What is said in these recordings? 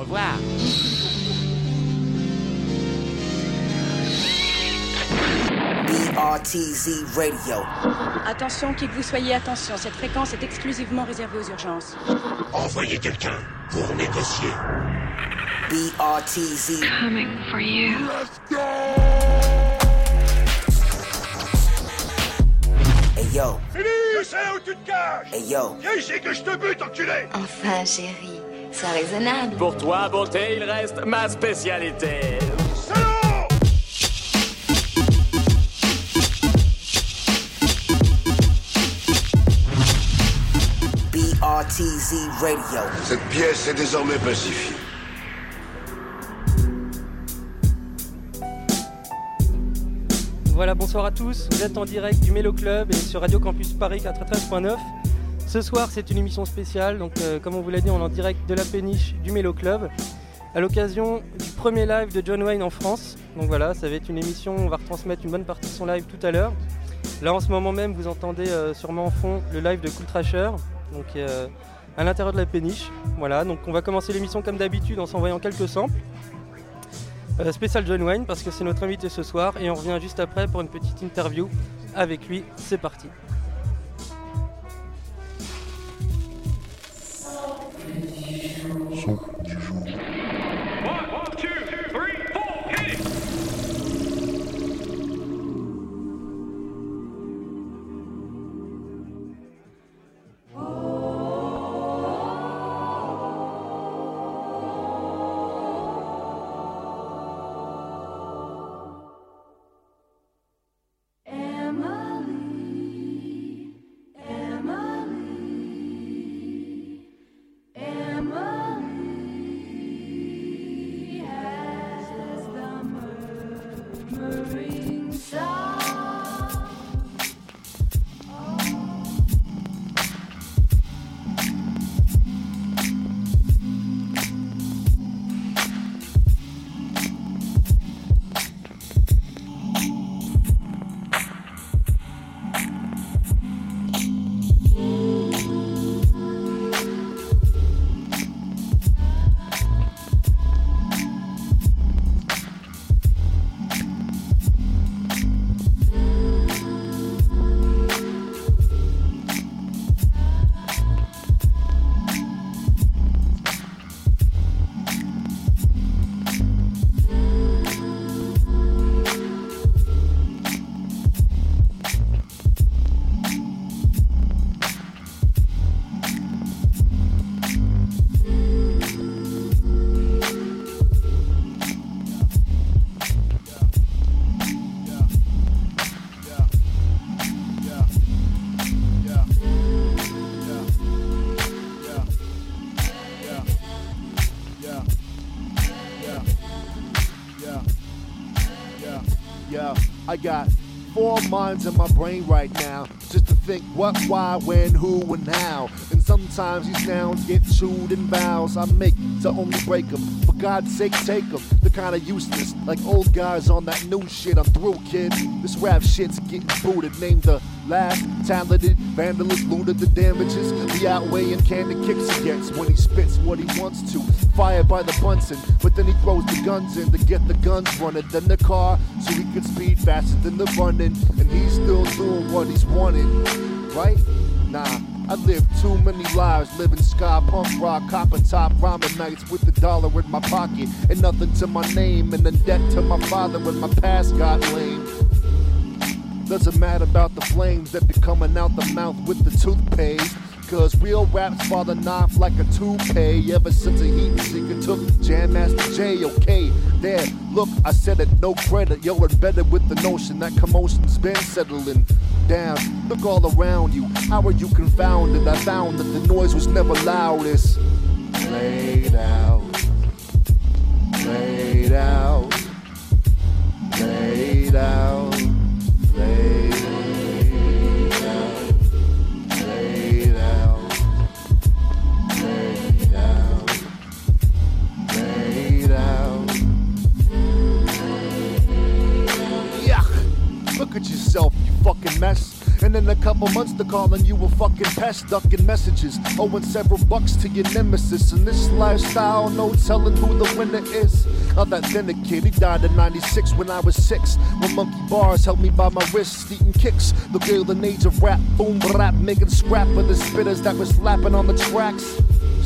Au revoir. BRTZ Radio. Attention, qui que vous soyez, attention, cette fréquence est exclusivement réservée aux urgences. Envoyez quelqu'un pour négocier. BRTZ. Coming for you. Hey yo, Fini Je sais où tu te caches? Hey yo. Viens ici que je te bute, enculé Enfin, chérie, c'est raisonnable. Pour toi, beauté, il reste ma spécialité. BRTZ Radio. Cette pièce est désormais pacifiée. Voilà, bonsoir à tous. Vous êtes en direct du Mélo Club et sur Radio Campus Paris 93.9. Ce soir, c'est une émission spéciale. Donc, euh, comme on vous l'a dit, on est en direct de la péniche du Mélo Club à l'occasion du premier live de John Wayne en France. Donc voilà, ça va être une émission. On va retransmettre une bonne partie de son live tout à l'heure. Là, en ce moment même, vous entendez euh, sûrement en fond le live de Cool Trasher, donc euh, à l'intérieur de la péniche. Voilà, donc on va commencer l'émission comme d'habitude en s'envoyant quelques samples. Spécial John Wayne parce que c'est notre invité ce soir et on revient juste après pour une petite interview avec lui. C'est parti. So minds in my brain right now. Just to think what, why, when, who, and how. And sometimes these sounds get chewed in vows I make to only break them. For God's sake, take them. They're kinda useless, like old guys on that new shit. I'm through, kid. This rap shit's getting booted. Named the last talented vandalist, looted the damages. We outweighing candy kicks gets when he spits what he wants to. Fired by the Bunsen, but then he throws the guns in to get the guns running. Then the car, so he can speed faster than the running. And he's still doing what he's wanting, right? Nah. I lived too many lives, living sky punk rock, copper top ramen nights with the dollar in my pocket and nothing to my name, and then debt to my father when my past got lame. Doesn't matter about the flames that be coming out the mouth with the toothpaste. Cause real raps falling off like a toupee Ever since a heat seeker took Jam Master J, okay There, look, I said it, no credit Yo, embedded with the notion that commotion's been settling down. Look all around you, how are you confounded? I found that the noise was never loudest. Laid out. Laid out. Laid out. Laid out fucking mess. And then a couple Or monster calling you a fucking pest, ducking messages. Owing several bucks to your nemesis. In this lifestyle, no telling who the winner is. Of that thinner kid, he died in 96 when I was six. When monkey bars held me by my wrists, eating kicks. The golden age of rap, boom rap, making scrap for the spitters that was slapping on the tracks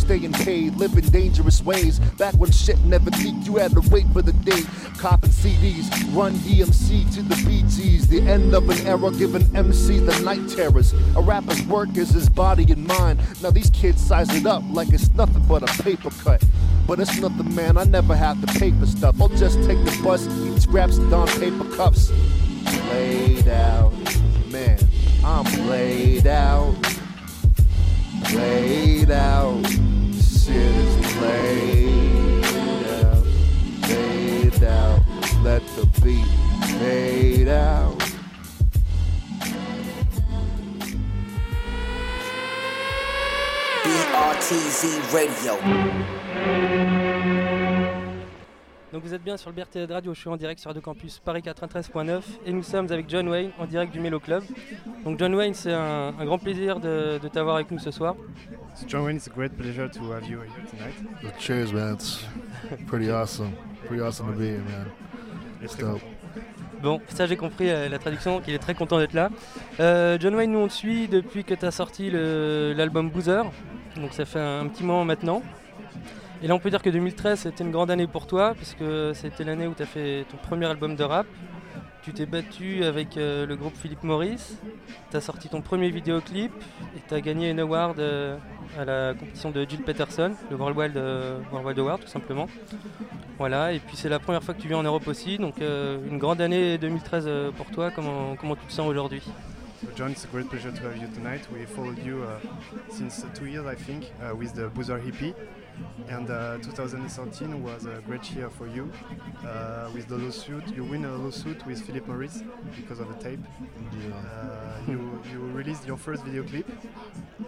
staying paid, living dangerous ways. Back when shit never leaked, you had to wait for the day. Copping CDs, run DMC to the BGs. The end of an era giving MCs the night terrors. A rapper's work is his body and mind. Now these kids size it up like it's nothing but a paper cut. But it's nothing, man. I never have to pay for stuff. I'll just take the bus, eat scraps, don paper cups. Laid out, man. I'm laid out, laid out shit is out, out. Let the beat fade out. BRTZ Radio. Vous êtes bien sur le BRT Radio, je suis en direct sur Radio Campus Paris 93.9 et nous sommes avec John Wayne en direct du Mélo Club. Donc John Wayne, c'est un, un grand plaisir de, de t'avoir avec nous ce soir. So John Wayne, it's a great pleasure to have you here tonight. Cheers, man. It's pretty awesome. Pretty awesome to be here, man. It's dope. Bon, ça j'ai compris euh, la traduction, qu'il est très content d'être là. Euh, John Wayne, nous on te suit depuis que tu as sorti l'album Boozer, donc ça fait un, petit moment maintenant. Et là on peut dire que 2013 c'était une grande année pour toi, puisque c'était l'année où tu as fait ton premier album de rap. Tu t'es battu avec euh, le groupe Philippe Maurice, tu as sorti ton premier vidéoclip et tu as gagné une award euh, à la compétition de Jill Peterson, le World Wild, euh, World Award tout simplement. Voilà, et puis c'est la première fois que tu viens en Europe aussi, donc une grande année 2013 euh, pour toi. Comment, comment tu te sens aujourd'hui? John, it's a great pleasure to have you tonight. We followed you uh, since two years, I think, uh, with the Boozer Hippie. And uh, 2013 was a great year for you uh, with the lawsuit. You win a lawsuit with Philip Morris because of the tape. Uh, you, you released your first video clip.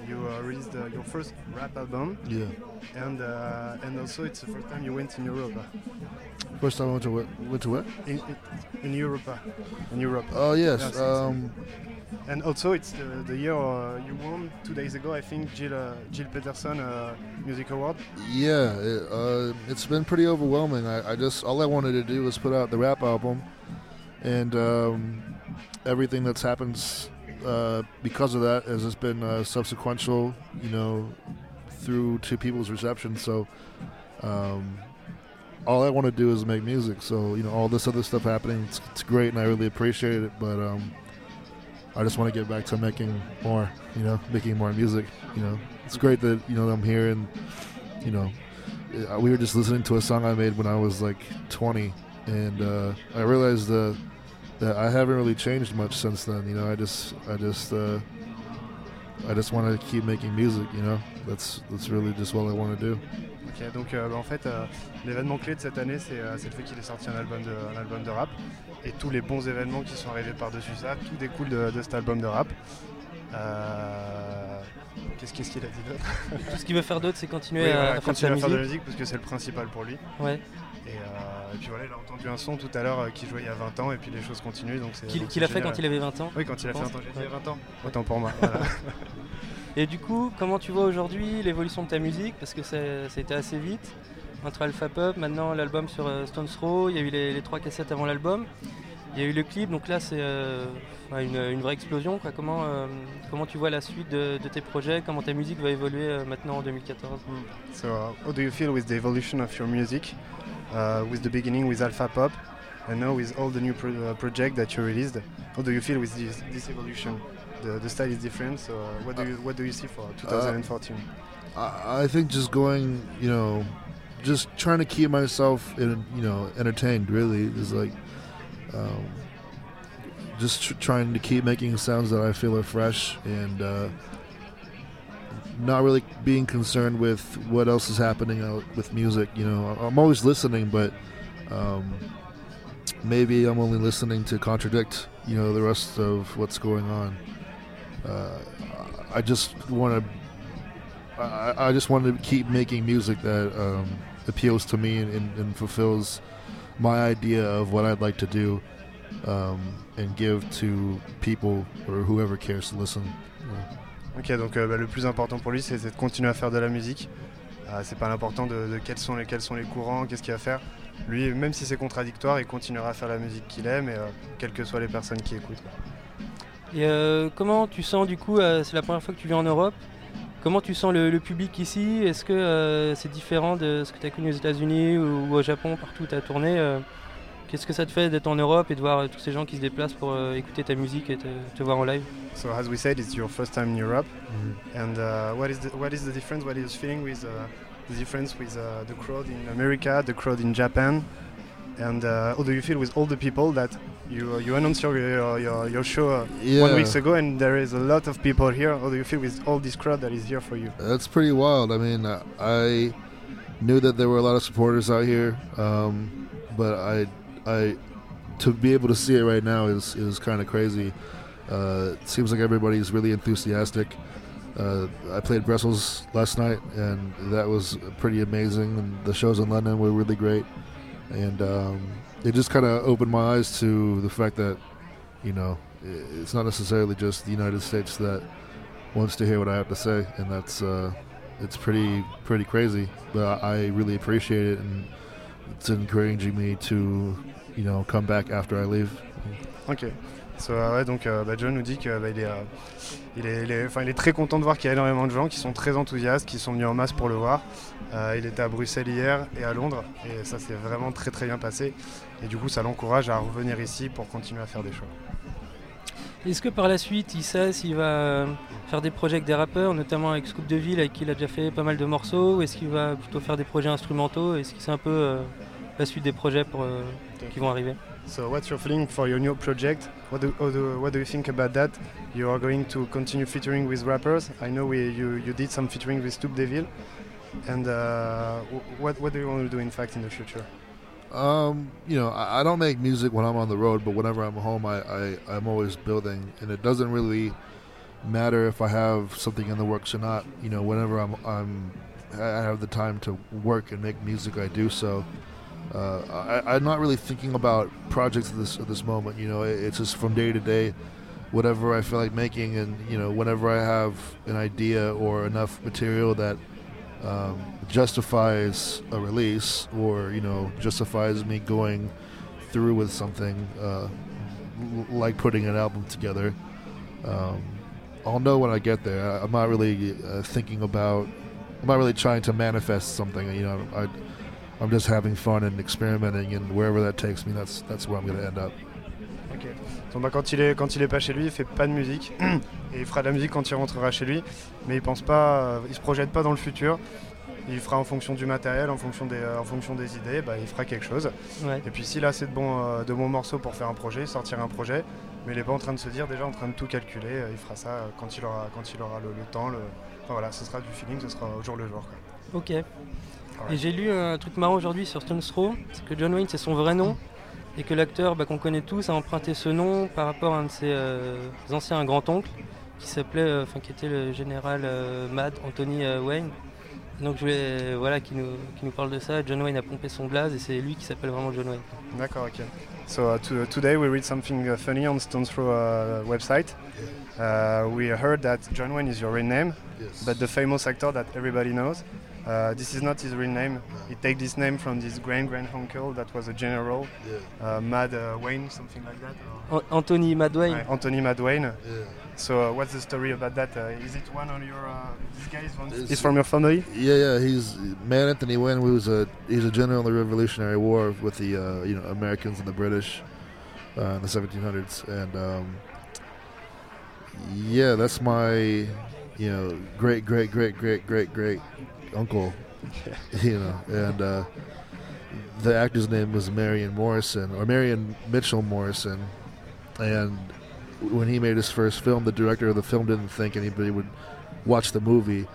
You uh, released uh, your first rap album. Yeah. And, uh, and also it's the first time you went in Europe. First time I went to what? Went to what? In, in, in Europe. In Europe. Oh yes. Yes, Um, And also, it's the, the year uh, you won two days ago, I think, Jill, uh, Jill Peterson uh, Music Award. yeah. It, uh, it's been pretty overwhelming. I, I just all I wanted to do was put out the rap album, and um, everything that's happened uh, because of that has just been uh, subsequential. You know, through to people's reception. So. Um, all I want to do is make music. So you know, all this other stuff happening, it's, it's great, and I really appreciate it. But um, I just want to get back to making more. You know, making more music. You know, it's great that you know I'm here, and you know, uh, we were just listening to a song I made when I was like 20, and uh, I realized uh, that I haven't really changed much since then. You know, I just, I just, uh, I just want to keep making music. You know, that's that's really just what I want to do. Ok, donc euh, bah, en fait, euh, l'événement clé de cette année, euh, c'est le fait qu'il ait sorti un album, de, un album de rap. Et tous les bons événements qui sont arrivés par-dessus ça, tout découle de, de cet album de rap. Euh, Qu'est-ce qu'est-ce qu'il a dit d'autre? Tout ce qu'il veut faire d'autre, c'est continuer Oui, à, faire de continuer sa à faire de la musique. parce que c'est le principal pour lui. Ouais. Et, euh, et puis voilà, il a entendu un son tout à l'heure euh, qui jouait il y a 20 ans et puis les choses continuent. donc c'est- Qu'il a fait quand il avait 20 ans. Oui, quand il a fait pense. un temps, j'ai Ouais. 20 ans. Autant pour moi. voilà. Et du coup, comment tu vois aujourd'hui l'évolution de ta musique? Parce que ça, ça a été assez vite. Entre Alpha Pop, maintenant l'album sur euh, Stones Throw, il y a eu les, les trois cassettes avant l'album. Il y a eu le clip, donc là c'est euh, une, une vraie explosion. quoi. Comment, euh, comment tu vois la suite de, de tes projets? Comment ta musique va évoluer euh, maintenant en 2014 So, uh, how do you feel with the evolution of your music? Uh, with the beginning with Alpha Pop, and now with all the new pro- uh, projects that you released. How do you feel with this, this evolution? The, the style is different. So, uh, what do you what do you see for 2014? I, I think just going, you know, just trying to keep myself, in, you know, entertained. Really is like, um, just tr- trying to keep making sounds that I feel are fresh and uh, not really being concerned with what else is happening out with music. You know, I'm always listening, but um, maybe I'm only listening to contradict, you know, the rest of what's going on. Uh, I just want to I, I just want to keep making music that um, appeals to me and, and, and fulfills my idea of what I'd like to do. um, and give to people or whoever cares to listen. Ok, donc euh, bah, le plus important pour lui, c'est c'est de continuer à faire de la musique. Euh, c'est pas l'important de, de quels, sont les, quels sont les courants, qu'est-ce qu'il va faire. Lui, même si c'est contradictoire, il continuera à faire la musique qu'il aime, et, euh, quelles que soient les personnes qui écoutent. Et euh, comment tu sens du coup, euh, c'est la première fois que tu viens en Europe, comment tu sens le, le public ici? Est-ce que euh, c'est différent de ce que tu as connu aux États-Unis ou, ou au Japon, partout où tu as tourné euh, Qu'est-ce que ça te fait d'être en Europe et de voir euh, tous ces gens qui se déplacent pour euh, écouter ta musique et te, te voir en live? So as we said, it's your first time in Europe, and uh, what is the what is the difference? What is feeling with uh, the difference with uh, the crowd in America, the crowd in Japan, and uh, how do you feel with all the people that you you announced your your, your, your show uh, Yeah. one weeks ago, and there is a lot of people here. How do you feel with all this crowd that is here for you? That's pretty wild. I mean, uh, I knew that there were a lot of supporters out here, um, but I, I, to be able to see it right now is is kind of crazy. Uh, it seems like everybody's really enthusiastic. Uh, I played Brussels last night, and that was pretty amazing. And the shows in London were really great, and um, it just kind of opened my eyes to the fact that, you know, it's not necessarily just the United States that wants to hear what I have to say, and that's uh, it's pretty pretty crazy. But I really appreciate it, and it's encouraging me to, you know, come back after I leave. Ok. So, euh, ouais, donc euh, bah, John nous dit qu'il est, euh, est très content de voir qu'il y a énormément de gens qui sont très enthousiastes, qui sont venus en masse pour le voir. Euh, il était à Bruxelles hier et à Londres et ça s'est vraiment très très bien passé. Et du coup ça l'encourage à revenir ici pour continuer à faire des shows. Est-ce que par la suite, il sait s'il va faire des projets avec des rappeurs, notamment avec Scoop de Ville, avec qui il a déjà fait pas mal de morceaux, ou est-ce qu'il va plutôt faire des projets instrumentaux? Est-ce que c'est un peu euh, la suite des projets pour, euh, qui vont arriver? So what's your feeling for your new project? What do, what do you think about that? You are going to continue featuring with rappers? I know we, you, you did some featuring with Stoop Deville. And uh, wh- what, what do you want to do in fact in the future? Um, you know, I, I don't make music when I'm on the road, but whenever I'm home, I, I I'm always building, and it doesn't really matter if I have something in the works or not. You know, whenever I'm I'm I have the time to work and make music, I do so. Uh, I, I'm not really thinking about projects at this at this moment. You know, it, it's just from day to day, whatever I feel like making, and you know, whenever I have an idea or enough material that um, justifies a release or you know justifies me going through with something uh, l- like putting an album together. Um, I'll know when I get there. I, I'm not really uh, thinking about I'm not really trying to manifest something you know I, I'm just having fun and experimenting and wherever that takes me that's that's where I'm going to end up. Ok. Donc, bah, quand il est quand il est pas chez lui, il fait pas de musique et il fera de la musique quand il rentrera chez lui. Mais il pense pas, euh, il se projette pas dans le futur. Il fera en fonction du matériel, en fonction des, euh, en fonction des idées, bah, il fera quelque chose. Ouais. Et puis s'il a assez de bons, euh, de bons morceaux pour faire un projet, il sortira un projet. Mais il n'est pas en train de se dire déjà en train de tout calculer. Il fera ça quand il aura, quand il aura le, le temps. Le... Enfin voilà, ce sera du feeling, ce sera au jour le jour. quoi. Ok. Et j'ai lu un truc marrant aujourd'hui sur Stones Throw, c'est que John Wayne c'est son vrai nom et que l'acteur bah, qu'on connaît tous a emprunté ce nom par rapport à un de ses euh, anciens grands-oncles qui s'appelait, euh, enfin qui était le général euh, Mad Anthony euh, Wayne. Donc je voulais, euh, voilà, qui nous, qui nous parle de ça. John Wayne a pompé son blaze et c'est lui qui s'appelle vraiment John Wayne. D'accord, ok. So uh, to, today we read something uh, funny on Stones Throw uh, website. Uh, we heard that John Wayne is your real name, yes but the famous actor that everybody knows, uh, this is not his real name. He takes this name from this grand grand uncle that was a general, yeah uh, Mad uh, Wayne, something like that. or- Anthony Mad Wayne. Ouais, Anthony Mad Wayne. yeah So uh, what's the story about that? Uh, is it one on your? Uh, this guy is one. It's- Is from your family? Yeah, yeah, he's man. Anthony Wayne He was a he's a general in the Revolutionary War with the uh, you know Americans and the British uh, in the 1700s, and um, yeah, that's my you know great great great great great great uncle, you know, and uh, the actor's name was Marion Morrison or Marion Mitchell Morrison, and when he made his first film, the director of the film didn't think anybody would watch the movie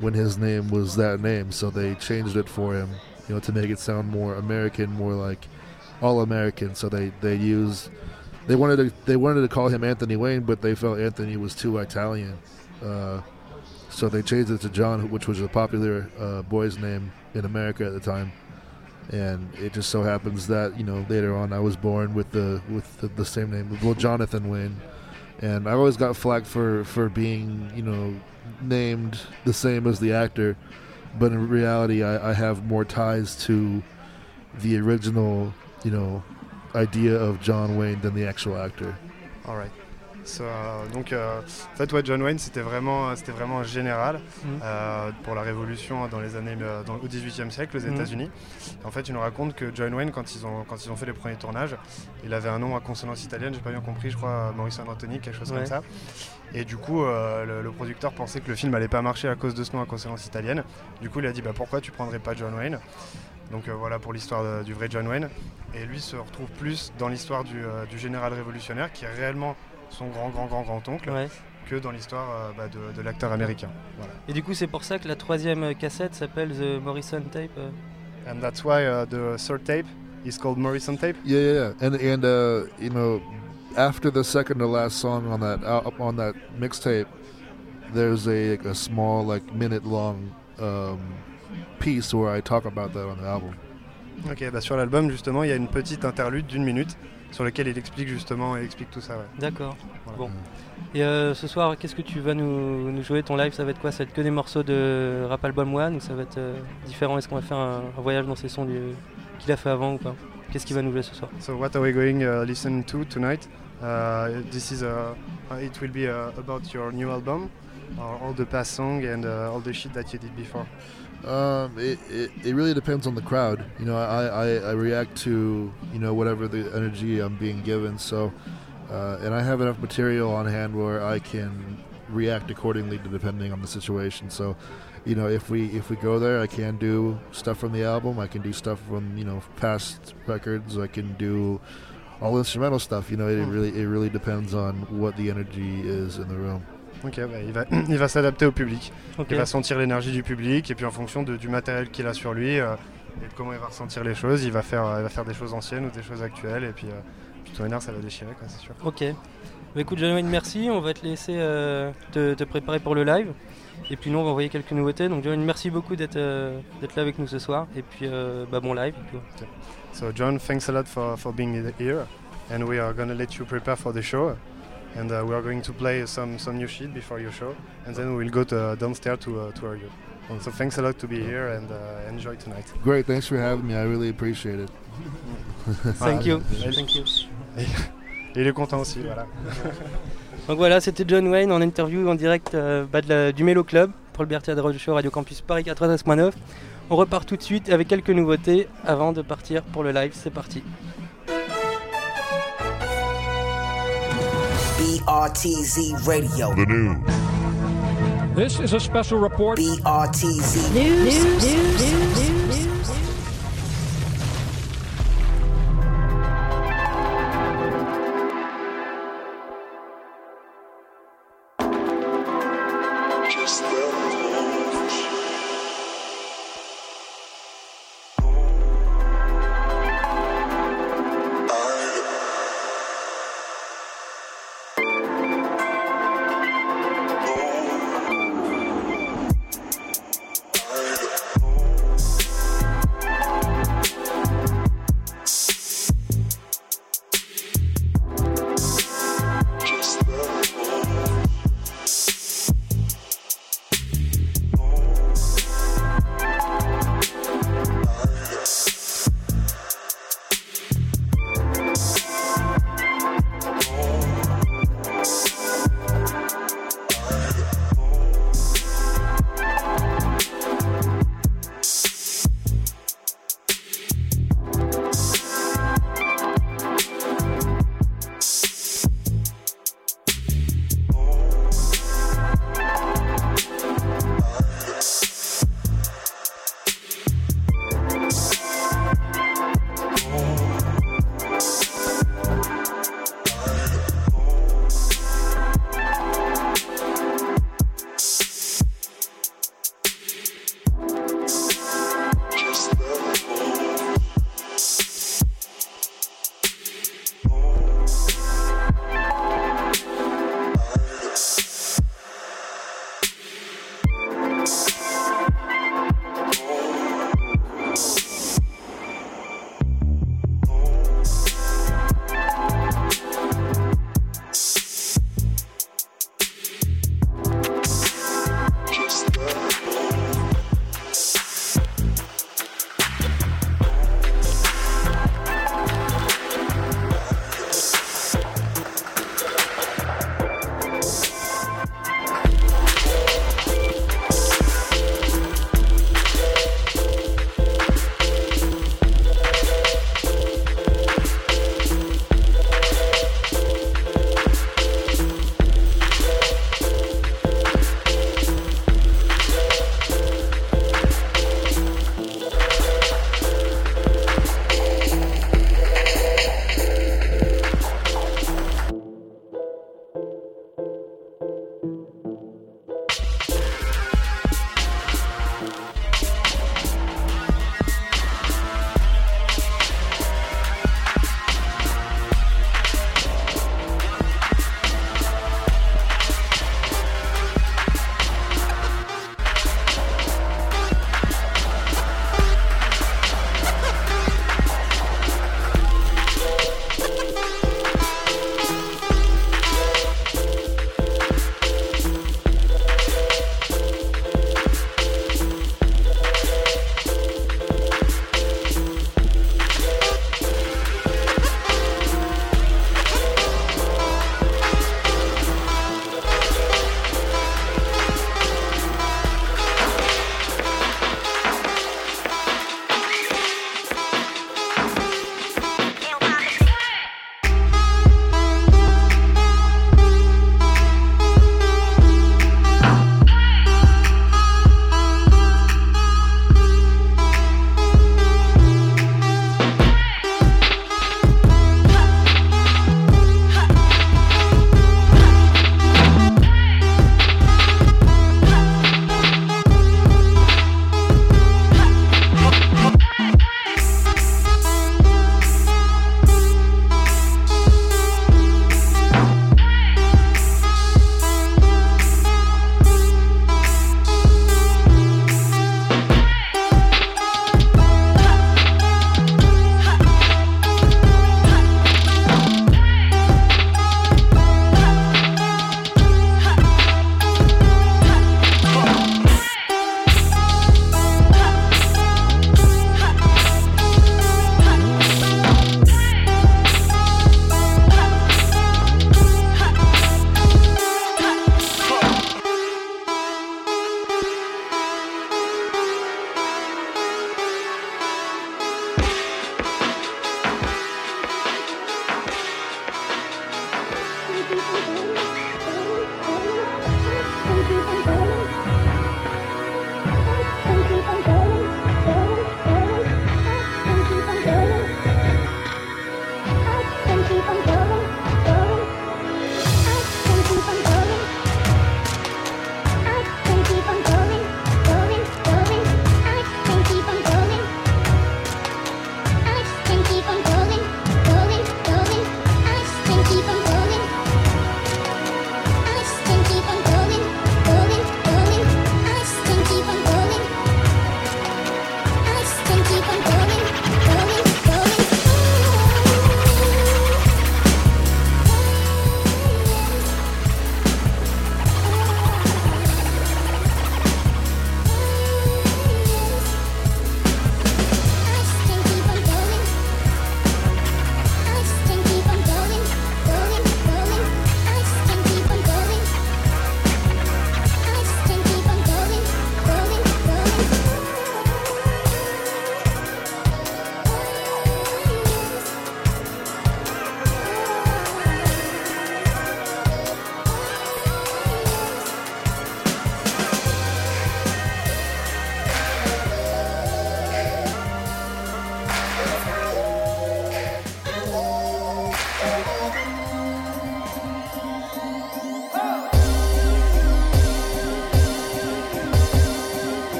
when his name was that name, so they changed it for him, you know, to make it sound more American, more like all American. So they they used they wanted to they wanted to call him Anthony Wayne, but they felt Anthony was too Italian, uh, so they changed it to John, which was a popular uh, boy's name in America at the time. and it just so happens that you know later on I was born with the with the, the same name, well Jonathan Wayne, and I always got flack for for being you know named the same as the actor, but in reality I, I have more ties to the original you know idea of John Wayne than the actual actor. All right. Donc, euh, en fait, ouais, John Wayne, c'était vraiment, c'était vraiment un général Mhm. euh, pour la Révolution dans les années, euh, dans, au XVIIIe siècle aux Mhm. États-Unis. En fait, il nous raconte que John Wayne, quand ils ont, quand ils ont fait les premiers tournages, il avait un nom à consonance italienne. J'ai pas bien compris, je crois Maurice Anthony, quelque chose Ouais. comme ça. Et du coup, euh, le, le producteur pensait que le film allait pas marcher à cause de ce nom à consonance italienne. Du coup, il a dit, bah, pourquoi tu prendrais pas John Wayne? Donc euh, voilà pour l'histoire du vrai John Wayne. Et lui se retrouve plus dans l'histoire du, euh, du général révolutionnaire qui est réellement son grand grand grand grand oncle Ouais. que dans l'histoire euh, bah, de, de l'acteur américain. Voilà. Et du coup, c'est pour ça que la troisième euh, cassette s'appelle The Morrison Tape. euh. And that's why uh, the third tape is called Morrison tape. Yeah, yeah, yeah. and and uh, you know, after the second to last song on that uh, on that mixtape, there's a like, a small like minute long um, piece where I talk about that on the album. Ok, bah sur l'album justement, il y a une petite interlude d'une minute sur laquelle il explique justement, il explique tout ça. Ouais. D'accord. Voilà. Bon. Et euh, ce soir, qu'est-ce que tu vas nous, nous jouer? Ton live, ça va être quoi? Ça va être que des morceaux de Rap Album One ou ça va être euh, différent? Est-ce qu'on va faire un, un voyage dans ces sons du- qu'il a fait avant ou pas? Qu'est-ce qu'il va nous jouer ce soir? So what are we going uh, listen to tonight? Uh, this is uh, uh, it will be uh, about your new album, or all the past song and uh, all the shit that you did before. Um, it, it, it really depends on the crowd. You know, I, I, I react to, you know, whatever the energy I'm being given. So, uh, and I have enough material on hand where I can react accordingly to depending on the situation. So, you know, if we if we go there, I can do stuff from the album. I can do stuff from you know past records. I can do all instrumental stuff. You know, it Mm. really it really depends on what the energy is in the room. Ok, bah, il va, il va s'adapter au public. Il va sentir l'énergie du public et puis en fonction de- du matériel qu'il a sur lui euh, et de comment il va ressentir les choses, il va faire, euh, il va faire des choses anciennes ou des choses actuelles et puis, euh, puis énergie ça va déchirer quoi, c'est sûr. Ok. Bah, écoute, John Wayne, merci. On va te laisser euh, te, te préparer pour le live. Et puis nous, on va envoyer quelques nouveautés. Donc, John merci beaucoup d'être d'être là avec nous ce soir. Et puis, bah, bon live. Et puis, So John, thanks a lot for, for being here and we are gonna let you prepare for the show and uh, we are going to play some, some new shit before your show and then we will go to, downstairs to, uh, to hear you. So thanks a lot to be here and uh, enjoy tonight. Great, thanks for having me. I really appreciate it. Thank you. Et- Thank you. Et il est content aussi, voilà. Donc voilà, c'était John Wayne en interview en direct euh, bah, de la- du Mélo Club pour le Berthier de Show Radio Campus Paris 93.9. On repart tout de suite avec quelques nouveautés avant de partir pour le live. C'est parti. BRTZ Radio. The news. This is a special report. BRTZ